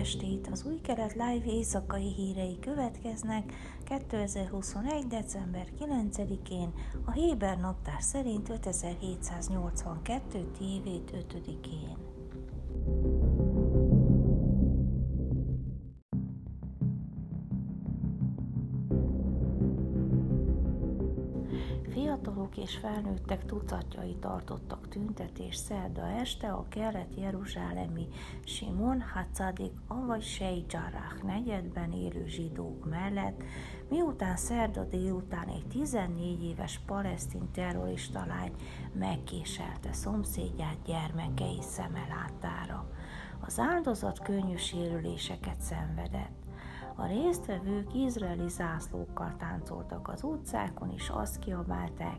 estét! Az új kelet live éjszakai hírei következnek 2021. december 9-én, a Héber naptár szerint 5782. tévét 5-én. Fiatalok és felnőttek tucatjai tartottak tüntetés szerda este a kelet-jeruzsálemi Simon Hatzadik, avagy Sej Jarrah negyedben élő zsidók mellett, miután szerda délután egy 14 éves palesztin terrorista lány megkéselte szomszédját gyermekei szeme látára. Az áldozat könnyű sérüléseket szenvedett. A résztvevők izraeli zászlókkal táncoltak az utcákon, és azt kiabálták,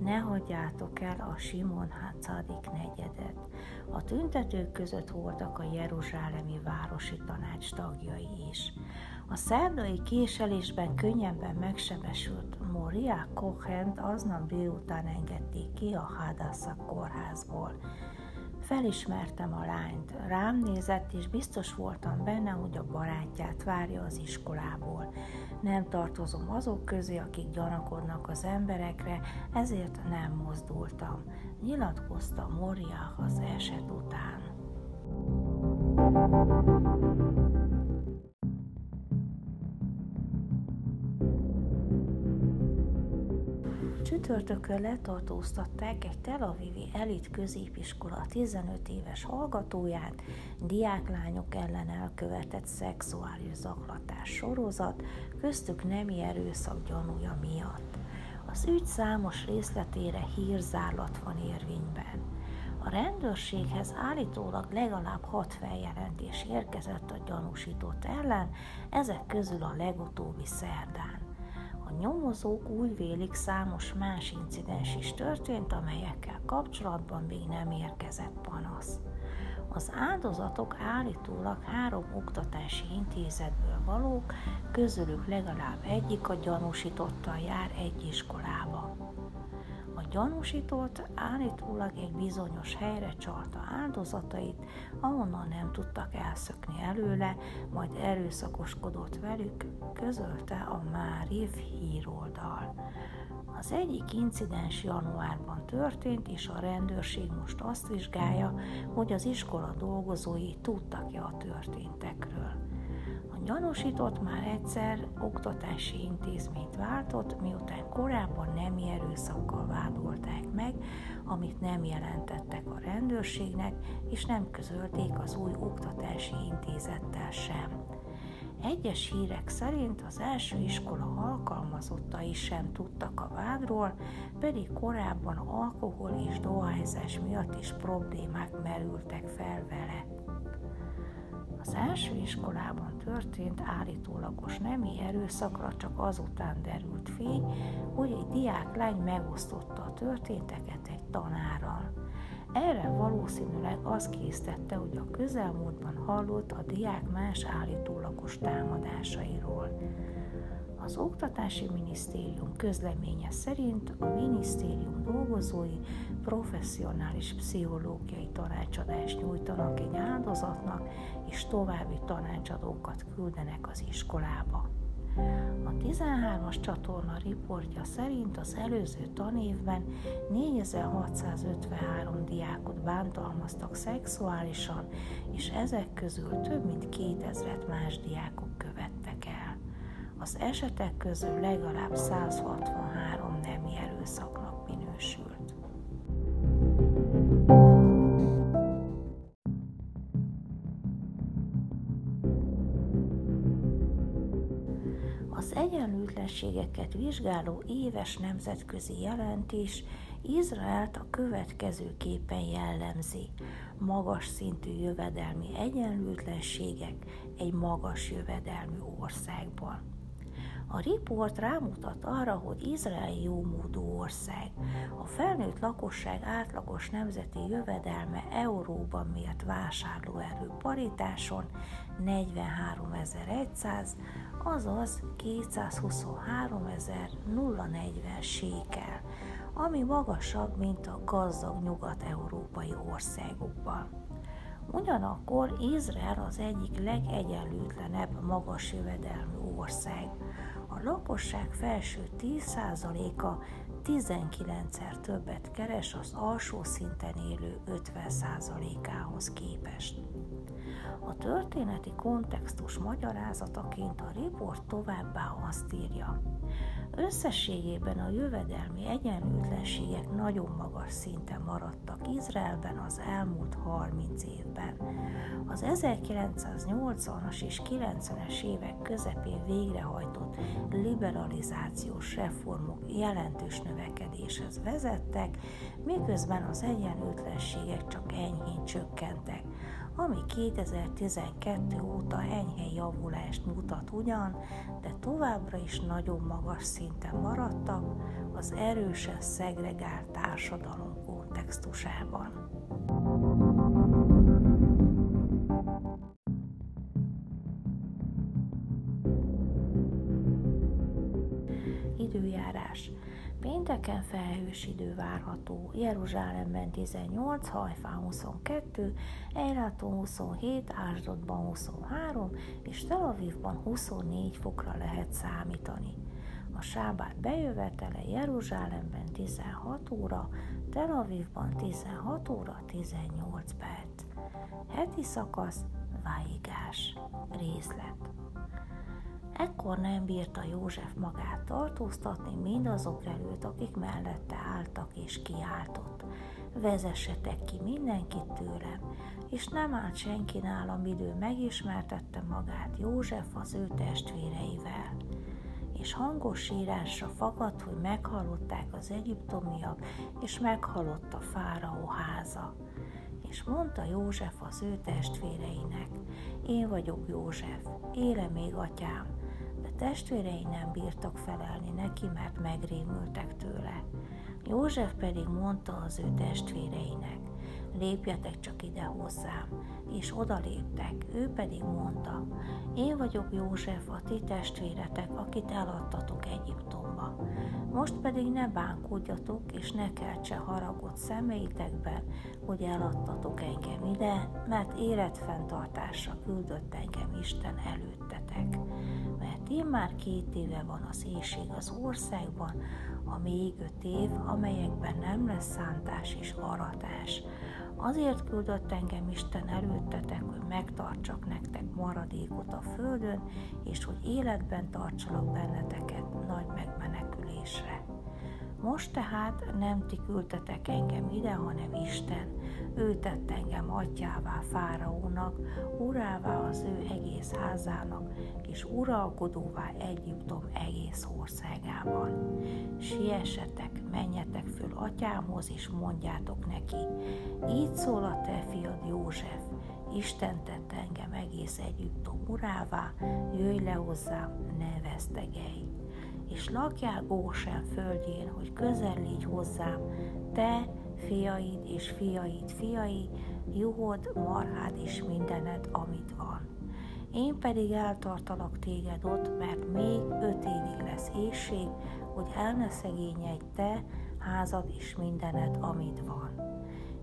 ne hagyjátok el a Simon Hatzadik negyedet. A tüntetők között voltak a Jeruzsálemi Városi Tanács tagjai is. A szerdai késelésben könnyebben megsebesült Moria Kohent aznap délután engedték ki a Hadassah kórházból. Felismertem a lányt, rám nézett, és biztos voltam benne, hogy a barátját várja az iskolából. Nem tartozom azok közé, akik gyanakodnak az emberekre, ezért nem mozdultam. Nyilatkozta Moria az eset után. Csütörtökön letartóztatták egy Tel Avivi elit középiskola 15 éves hallgatóját, diáklányok ellen elkövetett szexuális zaklatás sorozat, köztük nemi erőszak gyanúja miatt. Az ügy számos részletére hírzárlat van érvényben. A rendőrséghez állítólag legalább hat feljelentés érkezett a gyanúsított ellen, ezek közül a legutóbbi szerdán. A nyomozók úgy vélik számos más incidens is történt, amelyekkel kapcsolatban még nem érkezett panasz. Az áldozatok állítólag három oktatási intézetből valók, közülük legalább egyik a gyanúsítottal jár egy iskolába. Gyanúsított állítólag egy bizonyos helyre csalta áldozatait, ahonnan nem tudtak elszökni előle, majd erőszakoskodott velük, közölte a Máriv híroldal. Az egyik incidens januárban történt, és a rendőrség most azt vizsgálja, hogy az iskola dolgozói tudtak-e a történtekről gyanúsított már egyszer oktatási intézményt váltott, miután korábban nemi erőszakkal vádolták meg, amit nem jelentettek a rendőrségnek, és nem közölték az új oktatási intézettel sem. Egyes hírek szerint az első iskola alkalmazottai sem tudtak a vádról, pedig korábban alkohol és dohányzás miatt is problémák merültek fel vele. Az első iskolában történt állítólagos nemi erőszakra csak azután derült fény, hogy egy diáklány megosztotta a történteket egy tanárral. Erre valószínűleg az késztette, hogy a közelmúltban hallott a diák más állítólagos támadásairól. Az Oktatási Minisztérium közleménye szerint a minisztérium dolgozói professzionális pszichológiai tanácsadást nyújtanak egy áldozatnak, és további tanácsadókat küldenek az iskolába. A 13-as csatorna riportja szerint az előző tanévben 4653 diákot bántalmaztak szexuálisan, és ezek közül több mint 2000-et más diákok követtek el. Az esetek közül legalább 163 nemi erőszaknak minősült. Az egyenlőtlenségeket vizsgáló éves nemzetközi jelentés Izraelt a következő képen jellemzi. Magas szintű jövedelmi egyenlőtlenségek egy magas jövedelmű országban. A riport rámutat arra, hogy Izrael jómódú ország. A felnőtt lakosság átlagos nemzeti jövedelme euróban mért vásárlóerő paritáson 43.100, azaz 223.040 sékel, ami magasabb, mint a gazdag nyugat-európai országokban. Ugyanakkor Izrael az egyik legegyenlőtlenebb magas jövedelmű ország. A lakosság felső 10%-a 19-szer többet keres az alsó szinten élő 50%-ához képest. A történeti kontextus magyarázataként a riport továbbá azt írja, Összességében a jövedelmi egyenlőtlenségek nagyon magas szinten maradtak Izraelben az elmúlt 30 évben. Az 1980-as és 90-es évek közepén végrehajtott liberalizációs reformok jelentős növekedéshez vezettek, miközben az egyenlőtlenségek csak enyhén csökkentek ami 2012 óta enyhe javulást mutat ugyan, de továbbra is nagyon magas szinten maradtak az erősen szegregált társadalom kontextusában. Időjárás Pénteken felhős idő várható, Jeruzsálemben 18, Hajfán 22, Eiláton 27, Ásdodban 23 és Tel Avivban 24 fokra lehet számítani. A sábát bejövetele Jeruzsálemben 16 óra, Tel Avivban 16 óra 18 perc. Heti szakasz, váigás, részlet. Ekkor nem bírta József magát tartóztatni mindazok előtt, akik mellette álltak és kiáltott. Vezessetek ki mindenkit tőlem, és nem állt senki nálam idő megismertette magát József az ő testvéreivel. És hangos sírásra fakadt, hogy meghallották az egyiptomiak, és meghalott a fáraó háza. És mondta József az ő testvéreinek, én vagyok József, éle még atyám, Testvérei nem bírtak felelni neki, mert megrémültek tőle. József pedig mondta az ő testvéreinek, lépjetek csak ide hozzám, és odaléptek, ő pedig mondta, én vagyok József, a ti testvéretek, akit eladtatok Egyiptomba. Most pedig ne bánkodjatok, és ne keltse haragot szemeitekben, hogy eladtatok engem ide, mert életfenntartásra küldött engem Isten előttetek mert már két éve van az éjség az országban, a még öt év, amelyekben nem lesz szántás és aratás. Azért küldött engem Isten előttetek, hogy megtartsak nektek maradékot a földön, és hogy életben tartsalak benneteket nagy megmenekülésre. Most tehát nem ti küldtetek engem ide, hanem Isten. Ő tett engem atyává Fáraónak, urává az ő egész házának, és uralkodóvá Egyiptom egész országában. Siessetek, menjetek föl atyámhoz, és mondjátok neki, így szól a te fiad József, Isten tett engem egész Egyiptom urává, jöjj le hozzám, ne vesztegelj és lakjál Gósen földjén, hogy közel légy hozzám, te, fiaid és fiaid fiai, juhod, marhád és mindened, amit van. Én pedig eltartalak téged ott, mert még öt évig lesz éjség, hogy el ne szegényedj te, házad és mindened, amit van.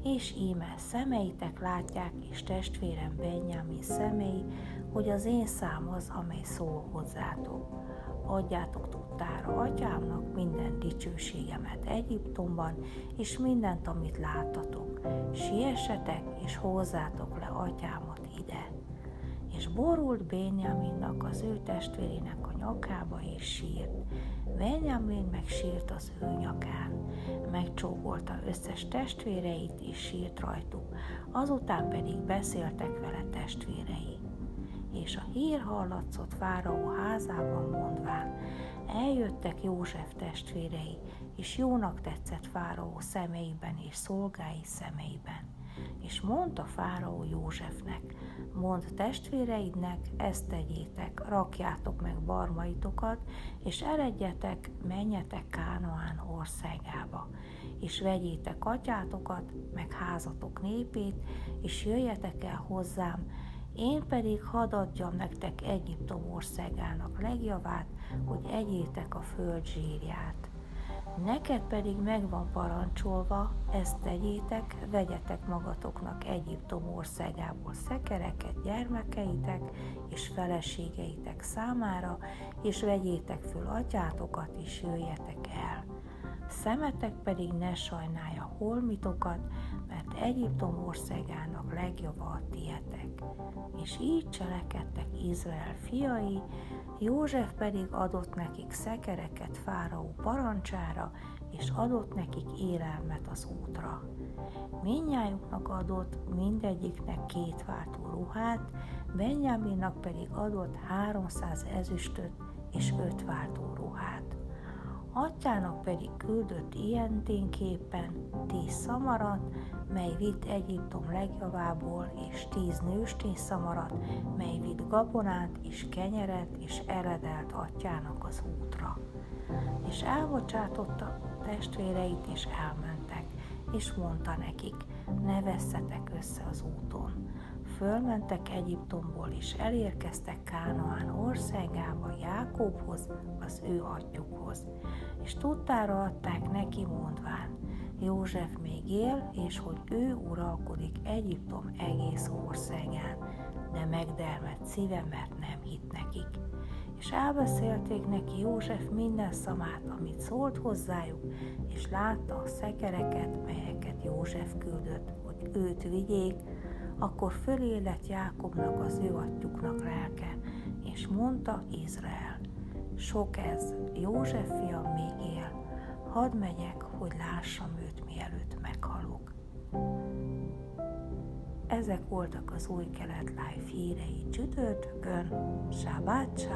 És íme szemeitek látják, és testvérem Benjamin szemei, hogy az én szám az, amely szól hozzátok. Adjátok tudtára atyámnak minden dicsőségemet Egyiptomban, és mindent, amit láttatok. Siessetek, és hozzátok le atyámat ide. És borult Benjaminnak az ő testvérének a nyakába, és sírt. Benjamin meg sírt az ő nyakán. Megcsókolta összes testvéreit, és sírt rajtuk. Azután pedig beszéltek vele testvérei és a hír hallatszott Fáraó házában mondván, eljöttek József testvérei, és jónak tetszett Fáraó szemeiben és szolgái szemeiben. És mondta Fáraó Józsefnek, mond testvéreidnek, ezt tegyétek, rakjátok meg barmaitokat, és eredjetek, menjetek Kánoán országába, és vegyétek atyátokat, meg házatok népét, és jöjjetek el hozzám, én pedig hadd adjam nektek Egyiptom országának legjavát, hogy egyétek a föld zsírját. Neked pedig meg van parancsolva, ezt tegyétek, vegyetek magatoknak Egyiptom országából szekereket gyermekeitek és feleségeitek számára, és vegyétek föl atyátokat, és jöjjetek el. Szemetek pedig ne sajnálja holmitokat, mert Egyiptom országának legjobb a tietek. És így cselekedtek Izrael fiai, József pedig adott nekik szekereket Fáraó parancsára, és adott nekik élelmet az útra. Mindnyájuknak adott mindegyiknek két váltó ruhát, Benjaminnak pedig adott 300 ezüstöt és öt váltó ruhát. Atyának pedig küldött ilyentényképpen tíz szamarat, mely vitt Egyiptom legjavából, és tíz nőstény szamarat, mely vitt gabonát és kenyeret, és eredelt atyának az útra. És elbocsátotta testvéreit, és elmentek, és mondta nekik, ne vesszetek össze az úton. Fölmentek Egyiptomból, és elérkeztek Kánaán országába Jákobhoz, az ő atyukhoz és tudtára adták neki mondván, József még él, és hogy ő uralkodik Egyiptom egész országán, de megdermett szíve, mert nem hitt nekik. És elbeszélték neki József minden szamát, amit szólt hozzájuk, és látta a szekereket, melyeket József küldött, hogy őt vigyék, akkor fölé lett Jákobnak az ő atyuknak lelke, és mondta Izrael, sok ez, József fia még él, hadd megyek, hogy lássam őt, mielőtt meghalok. Ezek voltak az új kelet life hírei csütörtökön, Shabbat!